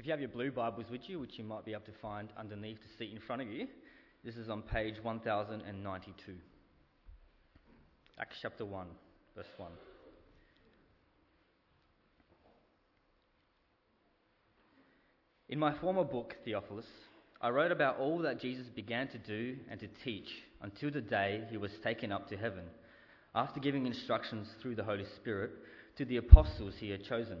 If you have your blue Bibles with you, which you might be able to find underneath the seat in front of you, this is on page 1092. Acts chapter 1, verse 1. In my former book, Theophilus, I wrote about all that Jesus began to do and to teach until the day he was taken up to heaven, after giving instructions through the Holy Spirit to the apostles he had chosen.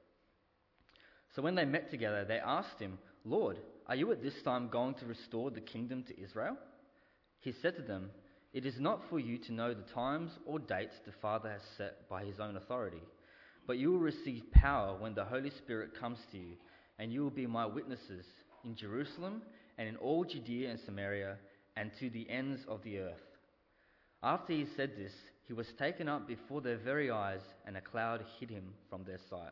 So when they met together, they asked him, Lord, are you at this time going to restore the kingdom to Israel? He said to them, It is not for you to know the times or dates the Father has set by his own authority, but you will receive power when the Holy Spirit comes to you, and you will be my witnesses in Jerusalem and in all Judea and Samaria and to the ends of the earth. After he said this, he was taken up before their very eyes, and a cloud hid him from their sight.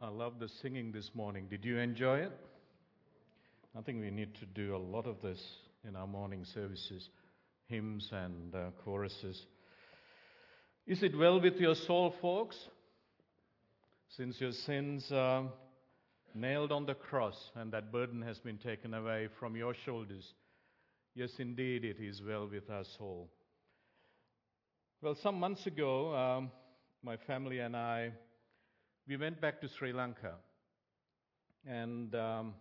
I love the singing this morning. Did you enjoy it? I think we need to do a lot of this in our morning services hymns and uh, choruses. Is it well with your soul, folks? Since your sins are nailed on the cross and that burden has been taken away from your shoulders, yes, indeed, it is well with our soul. Well, some months ago, um, my family and I we went back to Sri Lanka. And, um,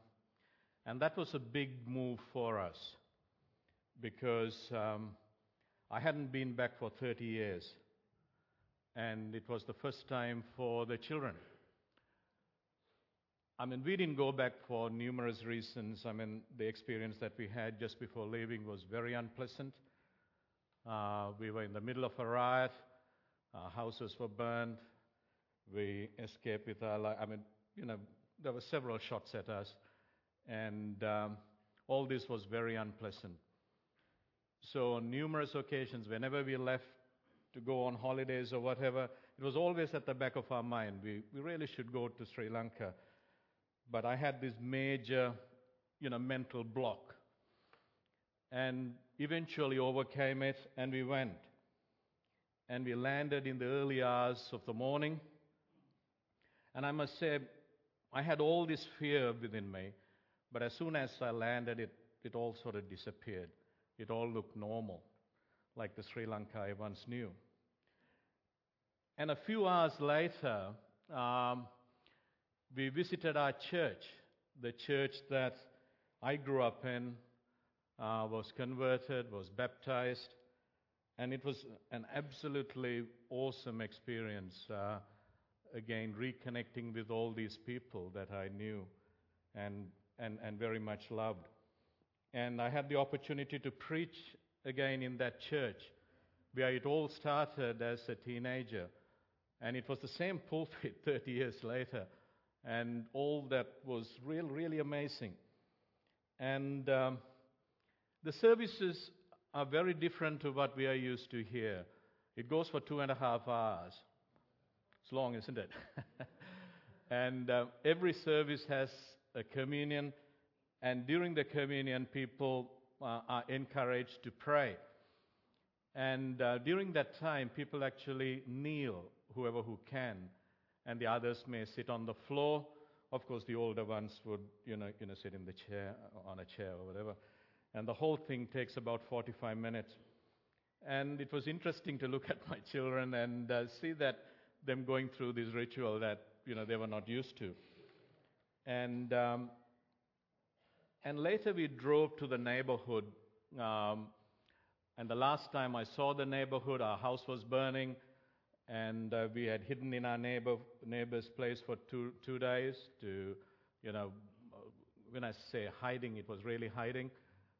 and that was a big move for us because um, I hadn't been back for 30 years. And it was the first time for the children. I mean, we didn't go back for numerous reasons. I mean, the experience that we had just before leaving was very unpleasant. Uh, we were in the middle of a riot, our houses were burned, we escaped with our life. I mean, you know, there were several shots at us, and um, all this was very unpleasant. So, on numerous occasions, whenever we left to go on holidays or whatever, it was always at the back of our mind. We, we really should go to Sri Lanka. But I had this major, you know, mental block. And eventually overcame it, and we went. And we landed in the early hours of the morning and I must say, I had all this fear within me, but as soon as I landed, it, it all sort of disappeared. It all looked normal, like the Sri Lanka I once knew. And a few hours later, um, we visited our church, the church that I grew up in, uh, was converted, was baptized, and it was an absolutely awesome experience. Uh, again reconnecting with all these people that I knew and, and, and very much loved. And I had the opportunity to preach again in that church where it all started as a teenager. And it was the same pulpit 30 years later. And all that was real, really amazing. And um, the services are very different to what we are used to here. It goes for two and a half hours. It's long, isn't it? and uh, every service has a communion, and during the communion, people uh, are encouraged to pray. And uh, during that time, people actually kneel, whoever who can, and the others may sit on the floor. Of course, the older ones would, you know, you know, sit in the chair, on a chair or whatever. And the whole thing takes about 45 minutes. And it was interesting to look at my children and uh, see that them going through this ritual that you know they were not used to. And um, and later we drove to the neighborhood. Um, and the last time I saw the neighborhood, our house was burning, and uh, we had hidden in our neighbor, neighbor's place for two, two days to, you know, when I say hiding, it was really hiding.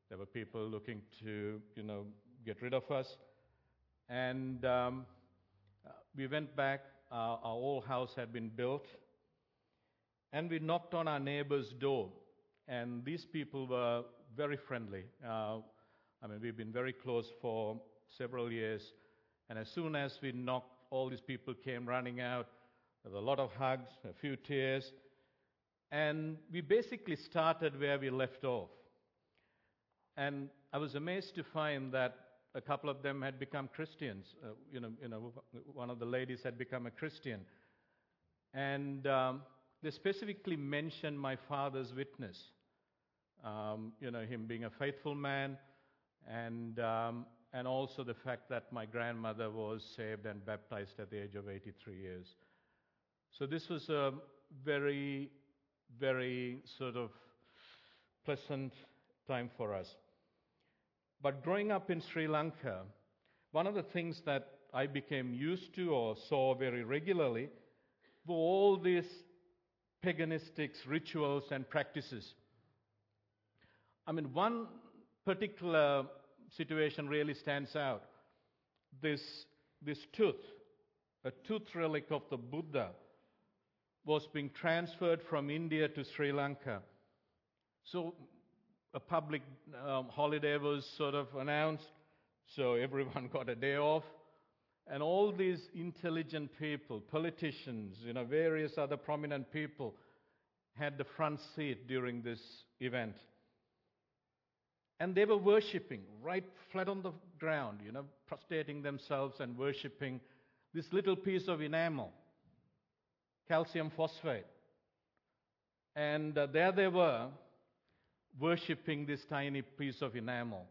There were people looking to, you know, get rid of us. And um, we went back. Our, our old house had been built. And we knocked on our neighbor's door. And these people were very friendly. Uh, I mean, we've been very close for several years. And as soon as we knocked, all these people came running out. Were a lot of hugs, a few tears. And we basically started where we left off. And I was amazed to find that a couple of them had become Christians. Uh, you, know, you know, one of the ladies had become a Christian. And um, they specifically mentioned my father's witness. Um, you know, him being a faithful man, and, um, and also the fact that my grandmother was saved and baptized at the age of 83 years. So this was a very, very sort of pleasant time for us. But growing up in Sri Lanka, one of the things that I became used to or saw very regularly were all these paganistic rituals and practices. I mean, one particular situation really stands out. This, this tooth, a tooth relic of the Buddha, was being transferred from India to Sri Lanka. So a public um, holiday was sort of announced, so everyone got a day off. And all these intelligent people, politicians, you know, various other prominent people, had the front seat during this event. And they were worshipping right flat on the ground, you know, prostrating themselves and worshipping this little piece of enamel, calcium phosphate. And uh, there they were, worshipping this tiny piece of enamel.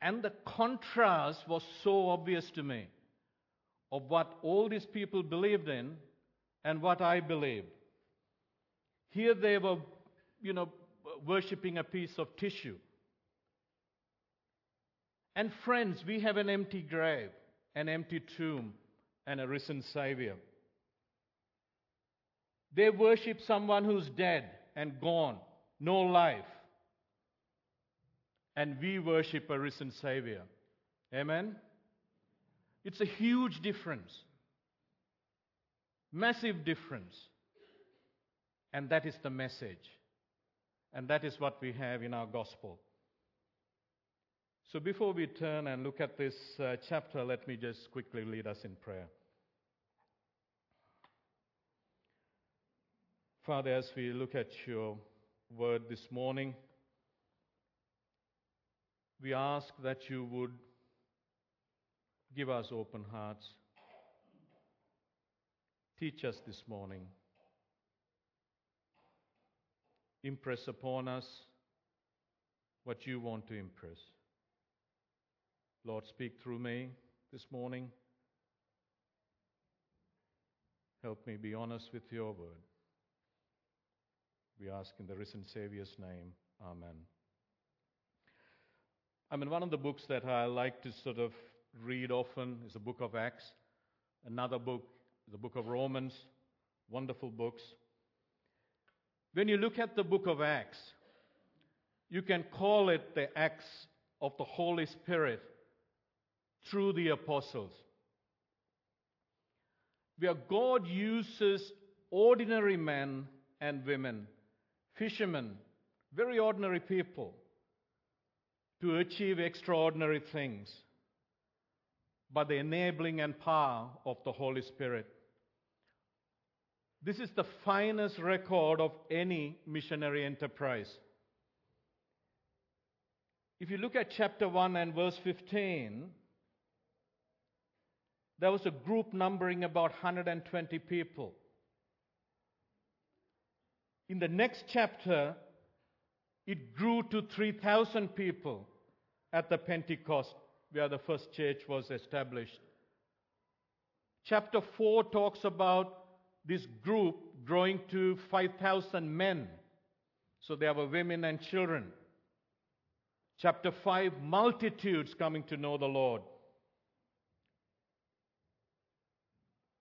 And the contrast was so obvious to me of what all these people believed in and what I believed. Here they were, you know, worshipping a piece of tissue. And friends, we have an empty grave, an empty tomb, and a risen Savior. They worship someone who's dead and gone no life. And we worship a risen Savior. Amen? It's a huge difference. Massive difference. And that is the message. And that is what we have in our gospel. So before we turn and look at this uh, chapter, let me just quickly lead us in prayer. Father, as we look at your word this morning. We ask that you would give us open hearts. Teach us this morning. Impress upon us what you want to impress. Lord, speak through me this morning. Help me be honest with your word. We ask in the risen Savior's name. Amen. I mean, one of the books that I like to sort of read often is the book of Acts. Another book, the book of Romans. Wonderful books. When you look at the book of Acts, you can call it the Acts of the Holy Spirit through the apostles. Where God uses ordinary men and women fishermen, very ordinary people, to achieve extraordinary things by the enabling and power of the Holy Spirit. This is the finest record of any missionary enterprise. If you look at chapter 1 and verse 15, there was a group numbering about 120 people. In the next chapter, it grew to 3,000 people at the Pentecost, where the first church was established. Chapter 4 talks about this group growing to 5,000 men. So there were women and children. Chapter 5 multitudes coming to know the Lord.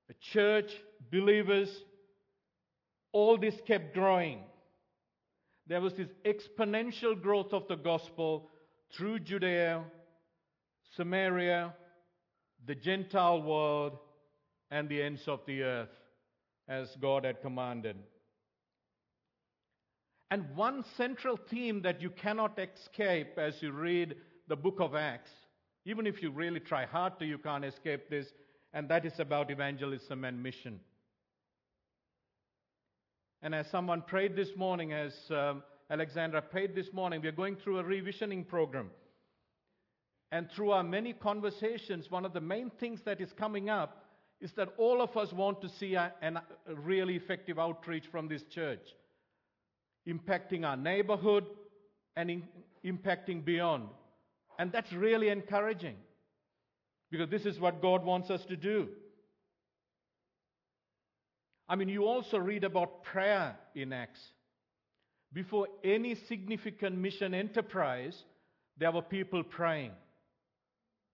The church, believers, all this kept growing. There was this exponential growth of the gospel through Judea, Samaria, the Gentile world, and the ends of the earth, as God had commanded. And one central theme that you cannot escape as you read the book of Acts, even if you really try hard to, you can't escape this, and that is about evangelism and mission. And as someone prayed this morning, as um, Alexandra prayed this morning, we are going through a revisioning program. And through our many conversations, one of the main things that is coming up is that all of us want to see a, a really effective outreach from this church, impacting our neighborhood and in, impacting beyond. And that's really encouraging because this is what God wants us to do. I mean, you also read about prayer in Acts. Before any significant mission enterprise, there were people praying.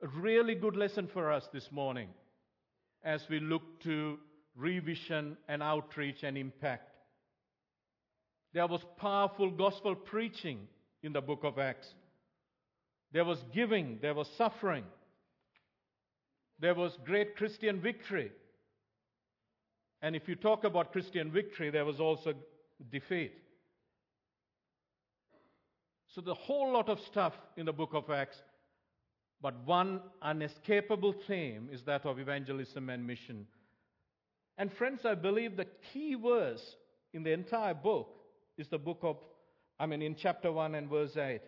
A really good lesson for us this morning as we look to revision and outreach and impact. There was powerful gospel preaching in the book of Acts. There was giving, there was suffering, there was great Christian victory. And if you talk about Christian victory, there was also defeat. So, the whole lot of stuff in the book of Acts, but one unescapable theme is that of evangelism and mission. And, friends, I believe the key verse in the entire book is the book of, I mean, in chapter 1 and verse 8,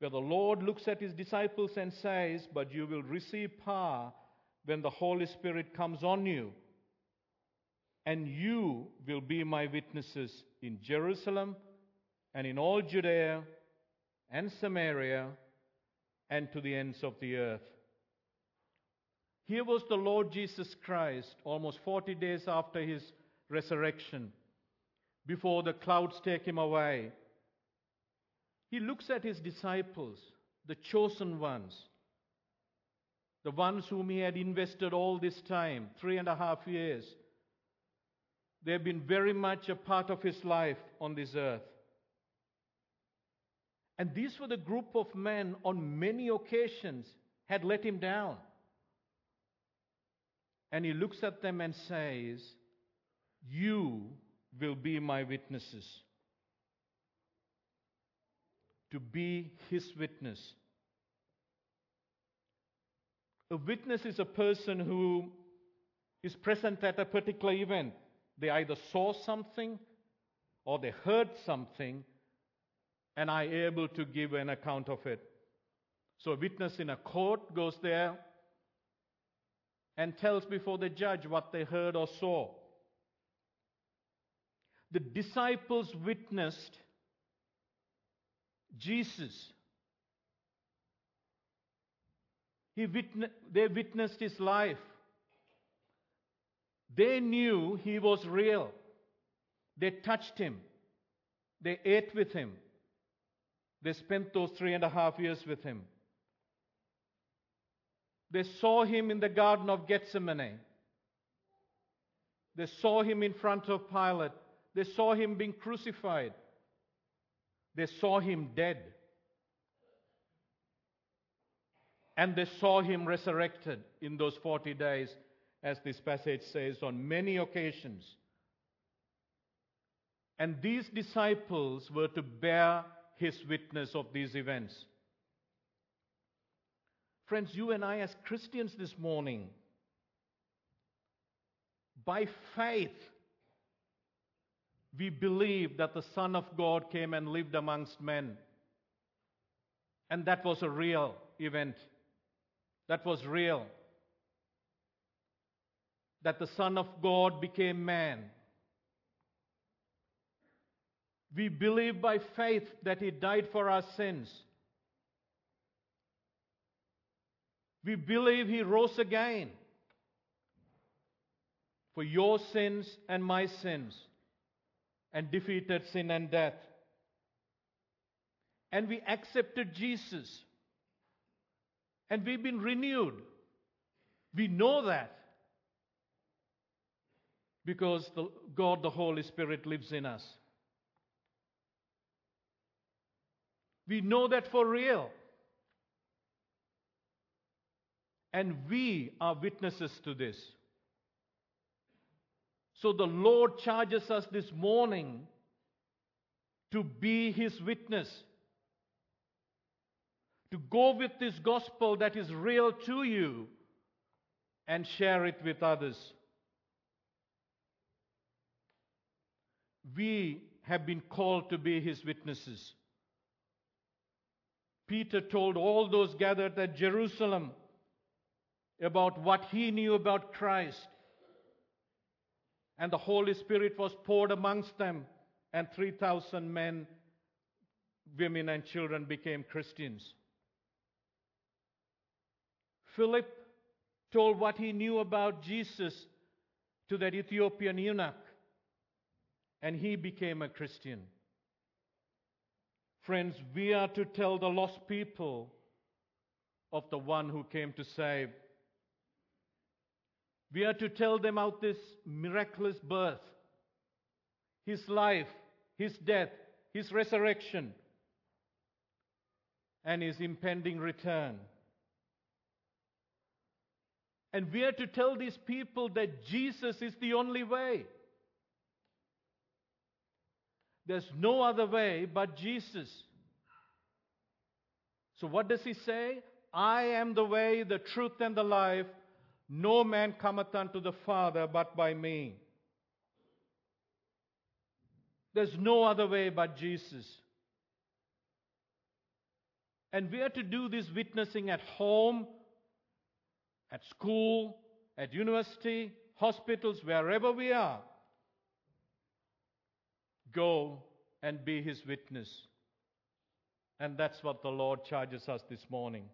where the Lord looks at his disciples and says, But you will receive power when the Holy Spirit comes on you and you will be my witnesses in Jerusalem and in all Judea and Samaria and to the ends of the earth. Here was the Lord Jesus Christ almost 40 days after his resurrection, before the clouds take him away. He looks at his disciples, the chosen ones, the ones whom he had invested all this time, three and a half years they have been very much a part of his life on this earth. And these were the group of men on many occasions had let him down. And he looks at them and says, You will be my witnesses. To be his witness. A witness is a person who is present at a particular event. They either saw something or they heard something and are able to give an account of it. So a witness in a court goes there and tells before the judge what they heard or saw. The disciples witnessed Jesus. He witne- they witnessed his life. They knew he was real. They touched him. They ate with him. They spent those three and a half years with him. They saw him in the Garden of Gethsemane. They saw him in front of Pilate. They saw him being crucified. They saw him dead. And they saw him resurrected in those 40 days as this passage says, on many occasions. And these disciples were to bear his witness of these events. Friends, you and I, as Christians this morning, by faith, we believe that the Son of God came and lived amongst men. And that was a real event. That was real that the Son of God became man. We believe by faith that He died for our sins. We believe He rose again. for your sins and my sins and defeated sin and death. And we accepted Jesus. And we've been renewed. We know that. Because the, God, the Holy Spirit, lives in us. We know that for real. And we are witnesses to this. So the Lord charges us this morning to be His witness. To go with this gospel that is real to you and share it with others. We have been called to be His witnesses. Peter told all those gathered at Jerusalem about what he knew about Christ. And the Holy Spirit was poured amongst them, and 3,000 men, women, and children became Christians. Philip told what he knew about Jesus to that Ethiopian eunuch, and he became a Christian. Friends, we are to tell the lost people of the one who came to save. We are to tell them about this miraculous birth, his life, his death, his resurrection, and his impending return. And we are to tell these people that Jesus is the only way. There's no other way but Jesus. So, what does he say? I am the way, the truth, and the life. No man cometh unto the Father but by me. There's no other way but Jesus. And we are to do this witnessing at home, at school, at university, hospitals, wherever we are. Go and be his witness. And that's what the Lord charges us this morning.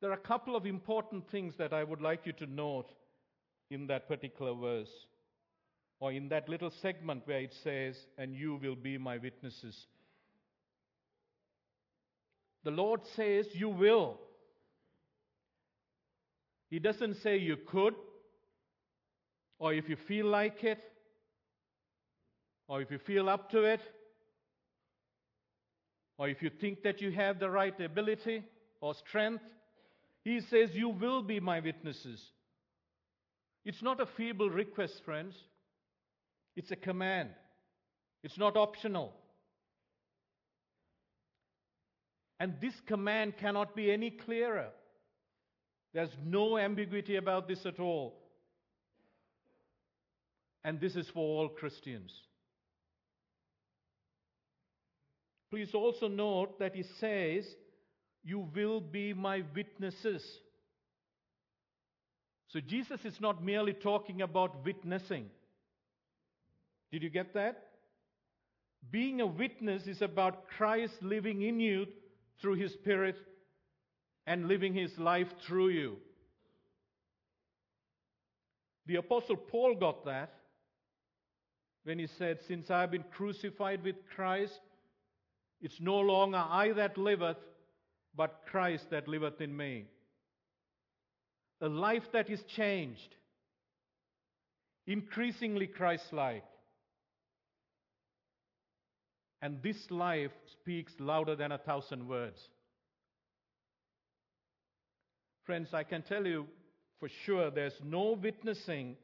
There are a couple of important things that I would like you to note in that particular verse, or in that little segment where it says, And you will be my witnesses. The Lord says, You will. He doesn't say you could, or if you feel like it, or if you feel up to it, or if you think that you have the right ability or strength. He says, You will be my witnesses. It's not a feeble request, friends. It's a command. It's not optional. And this command cannot be any clearer. There's no ambiguity about this at all. And this is for all Christians. Please also note that he says, You will be my witnesses. So Jesus is not merely talking about witnessing. Did you get that? Being a witness is about Christ living in you through his Spirit and living his life through you. The Apostle Paul got that when he said, Since I have been crucified with Christ, it's no longer I that liveth, but Christ that liveth in me. A life that is changed, increasingly Christ like. And this life speaks louder than a thousand words. Friends, I can tell you for sure there's no witnessing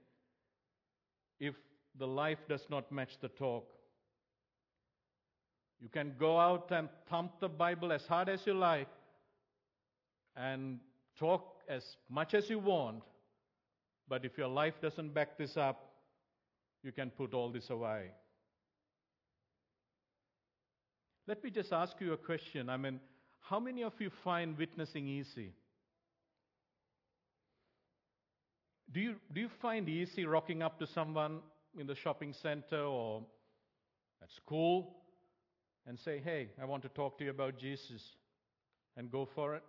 if the life does not match the talk. You can go out and thump the Bible as hard as you like and talk as much as you want, but if your life doesn't back this up, you can put all this away. Let me just ask you a question. I mean, how many of you find witnessing easy? Do you, do you find easy rocking up to someone in the shopping center or at school and say, Hey, I want to talk to you about Jesus, and go for it?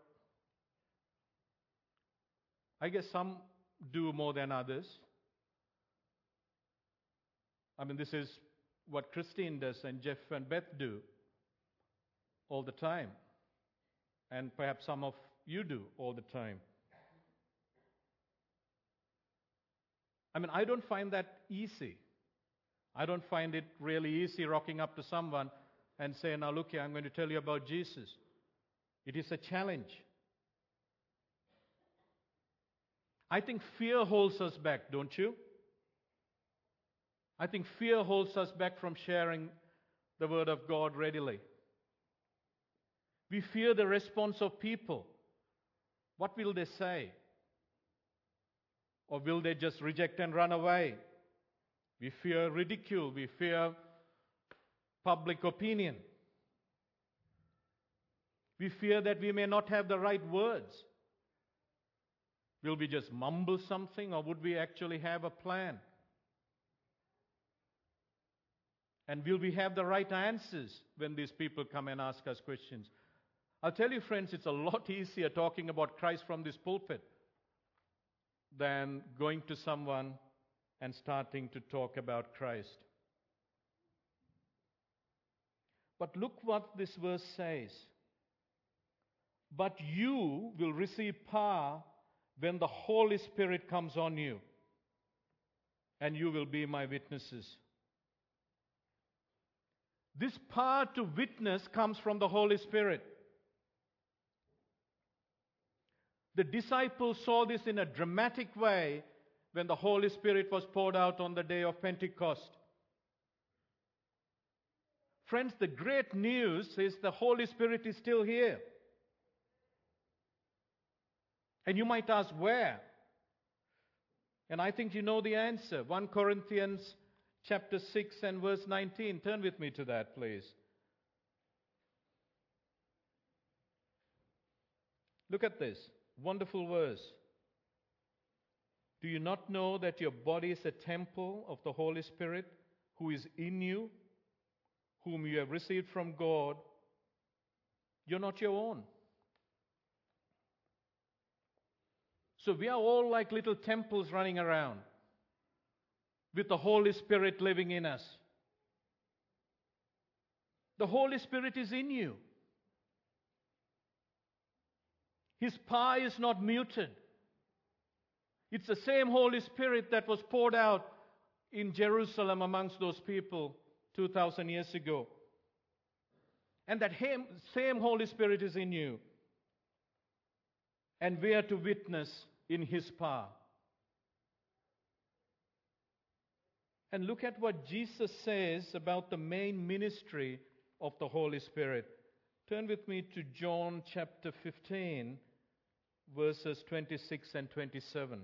I guess some do more than others. I mean, this is what Christine does and Jeff and Beth do all the time. And perhaps some of you do all the time. I mean, I don't find that easy. I don't find it really easy rocking up to someone and saying, Now, look here, I'm going to tell you about Jesus. It is a challenge. I think fear holds us back, don't you? I think fear holds us back from sharing the Word of God readily. We fear the response of people. What will they say? Or will they just reject and run away? We fear ridicule. We fear public opinion. We fear that we may not have the right words. Will we just mumble something or would we actually have a plan? And will we have the right answers when these people come and ask us questions? I'll tell you, friends, it's a lot easier talking about Christ from this pulpit than going to someone and starting to talk about Christ. But look what this verse says. But you will receive power when the Holy Spirit comes on you, and you will be my witnesses. This power to witness comes from the Holy Spirit. The disciples saw this in a dramatic way when the Holy Spirit was poured out on the day of Pentecost. Friends, the great news is the Holy Spirit is still here. And you might ask, where? And I think you know the answer. 1 Corinthians chapter 6 and verse 19. Turn with me to that, please. Look at this wonderful verse. Do you not know that your body is a temple of the Holy Spirit who is in you, whom you have received from God? You're not your own. So we are all like little temples running around with the Holy Spirit living in us. The Holy Spirit is in you. His power is not muted. It's the same Holy Spirit that was poured out in Jerusalem amongst those people 2,000 years ago. And that same Holy Spirit is in you. And we are to witness in His power. And look at what Jesus says about the main ministry of the Holy Spirit. Turn with me to John chapter 15, verses 26 and 27.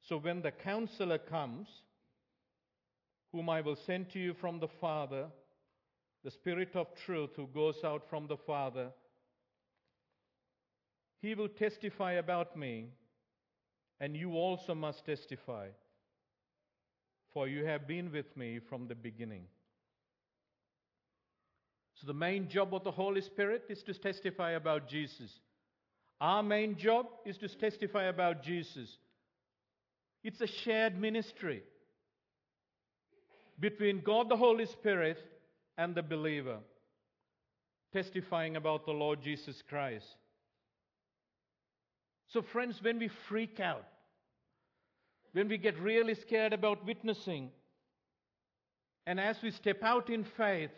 So when the counselor comes, whom I will send to you from the Father, the Spirit of truth who goes out from the Father, he will testify about me, and you also must testify, for you have been with me from the beginning. So, the main job of the Holy Spirit is to testify about Jesus. Our main job is to testify about Jesus. It's a shared ministry between God the Holy Spirit and the believer, testifying about the Lord Jesus Christ. So, friends, when we freak out, when we get really scared about witnessing, and as we step out in faith,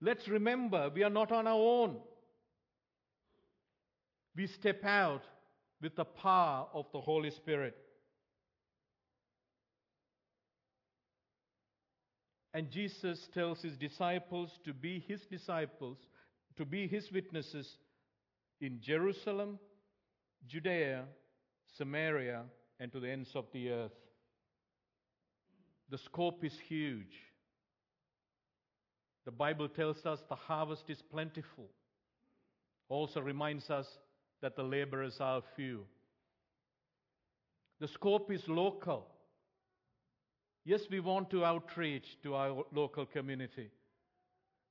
let's remember we are not on our own. We step out with the power of the Holy Spirit. And Jesus tells his disciples to be his disciples, to be his witnesses in Jerusalem, Judea, Samaria, and to the ends of the earth. The scope is huge. The Bible tells us the harvest is plentiful. Also reminds us that the laborers are few. The scope is local. Yes, we want to outreach to our local community.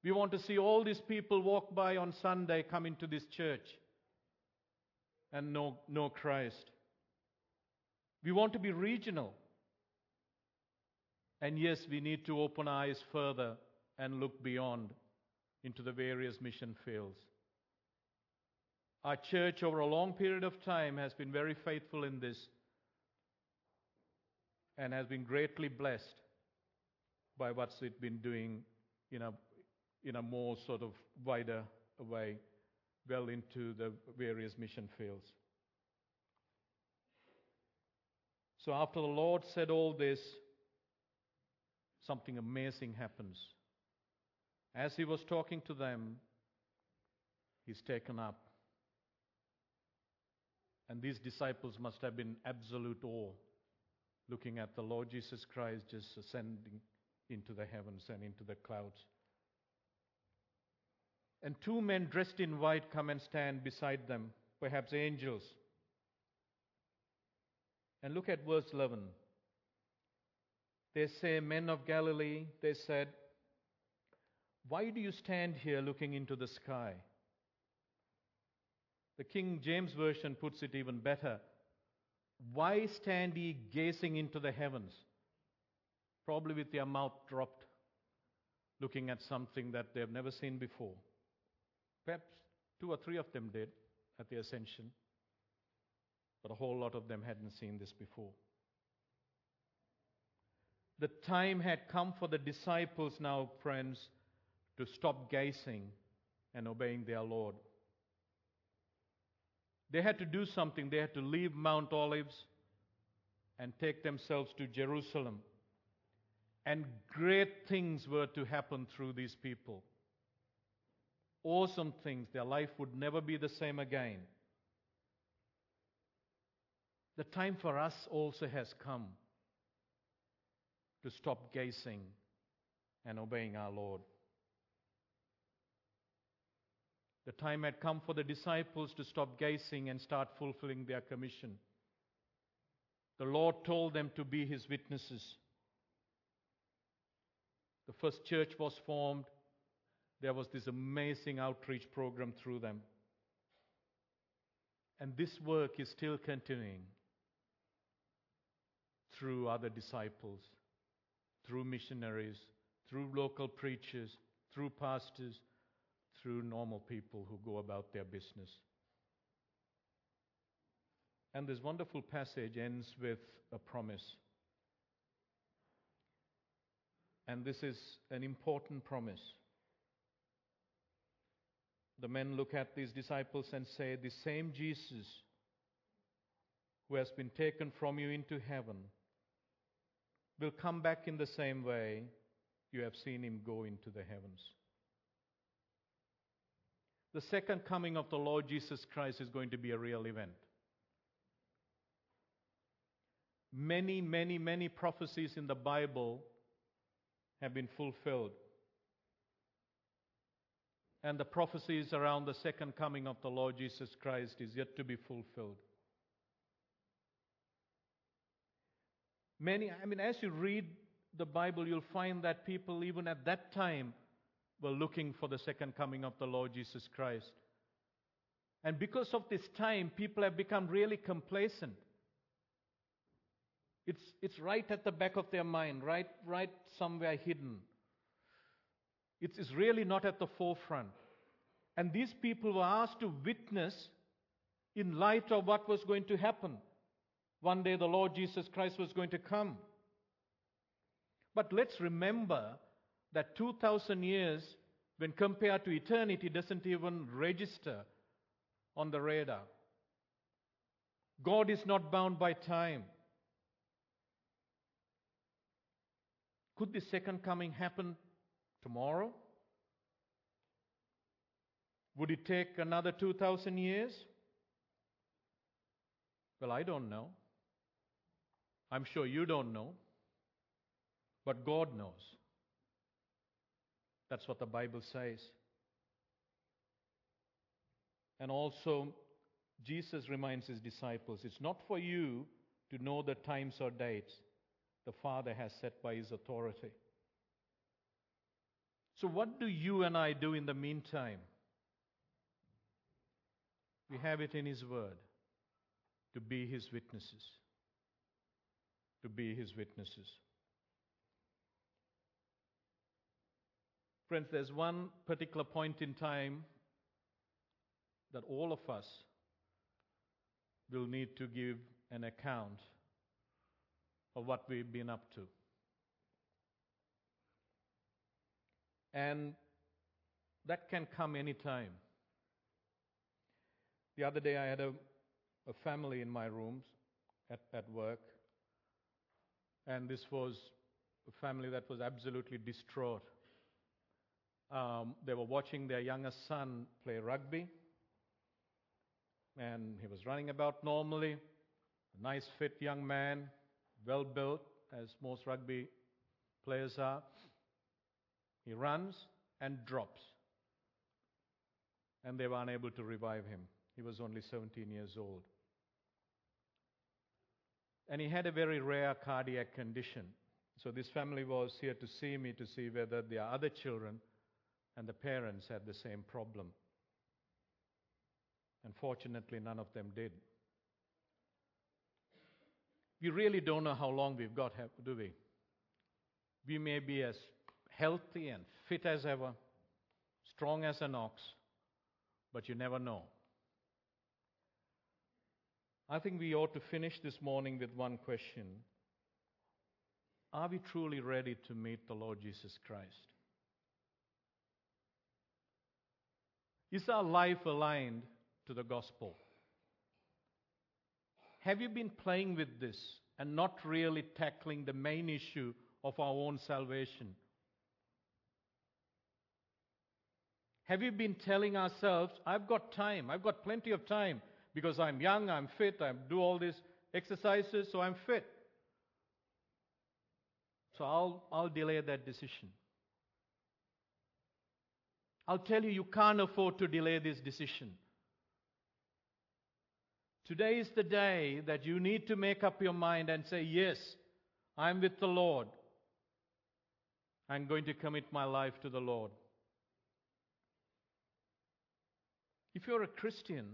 We want to see all these people walk by on Sunday, come into this church and know, know Christ. We want to be regional. And yes, we need to open our eyes further and look beyond into the various mission fields. Our church, over a long period of time, has been very faithful in this and has been greatly blessed by what's it been doing in a, in a more sort of wider way, well into the various mission fields. So, after the Lord said all this, something amazing happens. As he was talking to them, he's taken up. And these disciples must have been absolute awe looking at the Lord Jesus Christ just ascending into the heavens and into the clouds. And two men dressed in white come and stand beside them, perhaps angels. And look at verse 11. They say, Men of Galilee, they said, Why do you stand here looking into the sky? The King James Version puts it even better. Why stand ye gazing into the heavens? Probably with their mouth dropped, looking at something that they've never seen before. Perhaps two or three of them did at the ascension, but a whole lot of them hadn't seen this before. The time had come for the disciples now, friends, to stop gazing and obeying their Lord. They had to do something. They had to leave Mount Olives and take themselves to Jerusalem. And great things were to happen through these people. Awesome things. Their life would never be the same again. The time for us also has come to stop gazing and obeying our Lord. The time had come for the disciples to stop gazing and start fulfilling their commission. The Lord told them to be His witnesses. The first church was formed. There was this amazing outreach program through them. And this work is still continuing through other disciples, through missionaries, through local preachers, through pastors, through normal people who go about their business. And this wonderful passage ends with a promise. And this is an important promise. The men look at these disciples and say, The same Jesus who has been taken from you into heaven will come back in the same way you have seen him go into the heavens. The second coming of the Lord Jesus Christ is going to be a real event. Many, many, many prophecies in the Bible have been fulfilled. And the prophecies around the second coming of the Lord Jesus Christ is yet to be fulfilled. Many, I mean, as you read the Bible, you'll find that people, even at that time, were looking for the second coming of the Lord Jesus Christ. And because of this time, people have become really complacent. It's, it's right at the back of their mind, right, right somewhere hidden. It's, it's really not at the forefront. And these people were asked to witness in light of what was going to happen. One day the Lord Jesus Christ was going to come. But let's remember that 2,000 years, when compared to eternity, doesn't even register on the radar. God is not bound by time. Could the second coming happen tomorrow? Would it take another 2,000 years? Well, I don't know. I'm sure you don't know. But God knows. That's what the Bible says. And also, Jesus reminds his disciples it's not for you to know the times or dates the Father has set by his authority. So, what do you and I do in the meantime? We have it in His Word to be His witnesses. To be His witnesses. Friends, there's one particular point in time that all of us will need to give an account of what we've been up to. And that can come any time. The other day, I had a, a family in my rooms at, at work, and this was a family that was absolutely distraught. Um, they were watching their youngest son play rugby, and he was running about normally. A nice, fit young man, well built, as most rugby players are. He runs and drops. And they were unable to revive him. He was only 17 years old. And he had a very rare cardiac condition. So this family was here to see me to see whether their other children and the parents had the same problem. Unfortunately, none of them did. We really don't know how long we've got, do we? We may be as healthy and fit as ever, strong as an ox, but you never know. I think we ought to finish this morning with one question Are we truly ready to meet the Lord Jesus Christ? Is our life aligned to the gospel? Have you been playing with this and not really tackling the main issue of our own salvation? Have you been telling ourselves, I've got time, I've got plenty of time because I'm young, I'm fit, I do all these exercises, so I'm fit. So I'll, I'll delay that decision. I'll tell you, you can't afford to delay this decision. Today is the day that you need to make up your mind and say, Yes, I'm with the Lord. I'm going to commit my life to the Lord. If you're a Christian,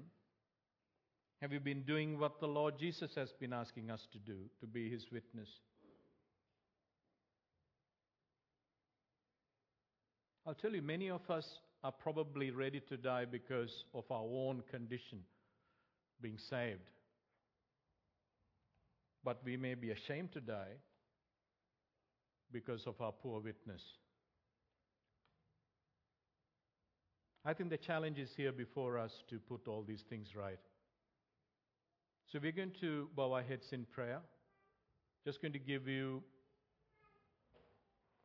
have you been doing what the Lord Jesus has been asking us to do, to be his witness? I'll tell you, many of us are probably ready to die because of our own condition being saved. But we may be ashamed to die because of our poor witness. I think the challenge is here before us to put all these things right. So we're going to bow our heads in prayer. Just going to give you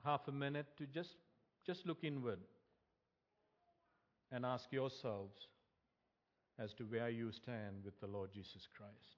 half a minute to just, just look inward and ask yourselves as to where you stand with the Lord Jesus Christ.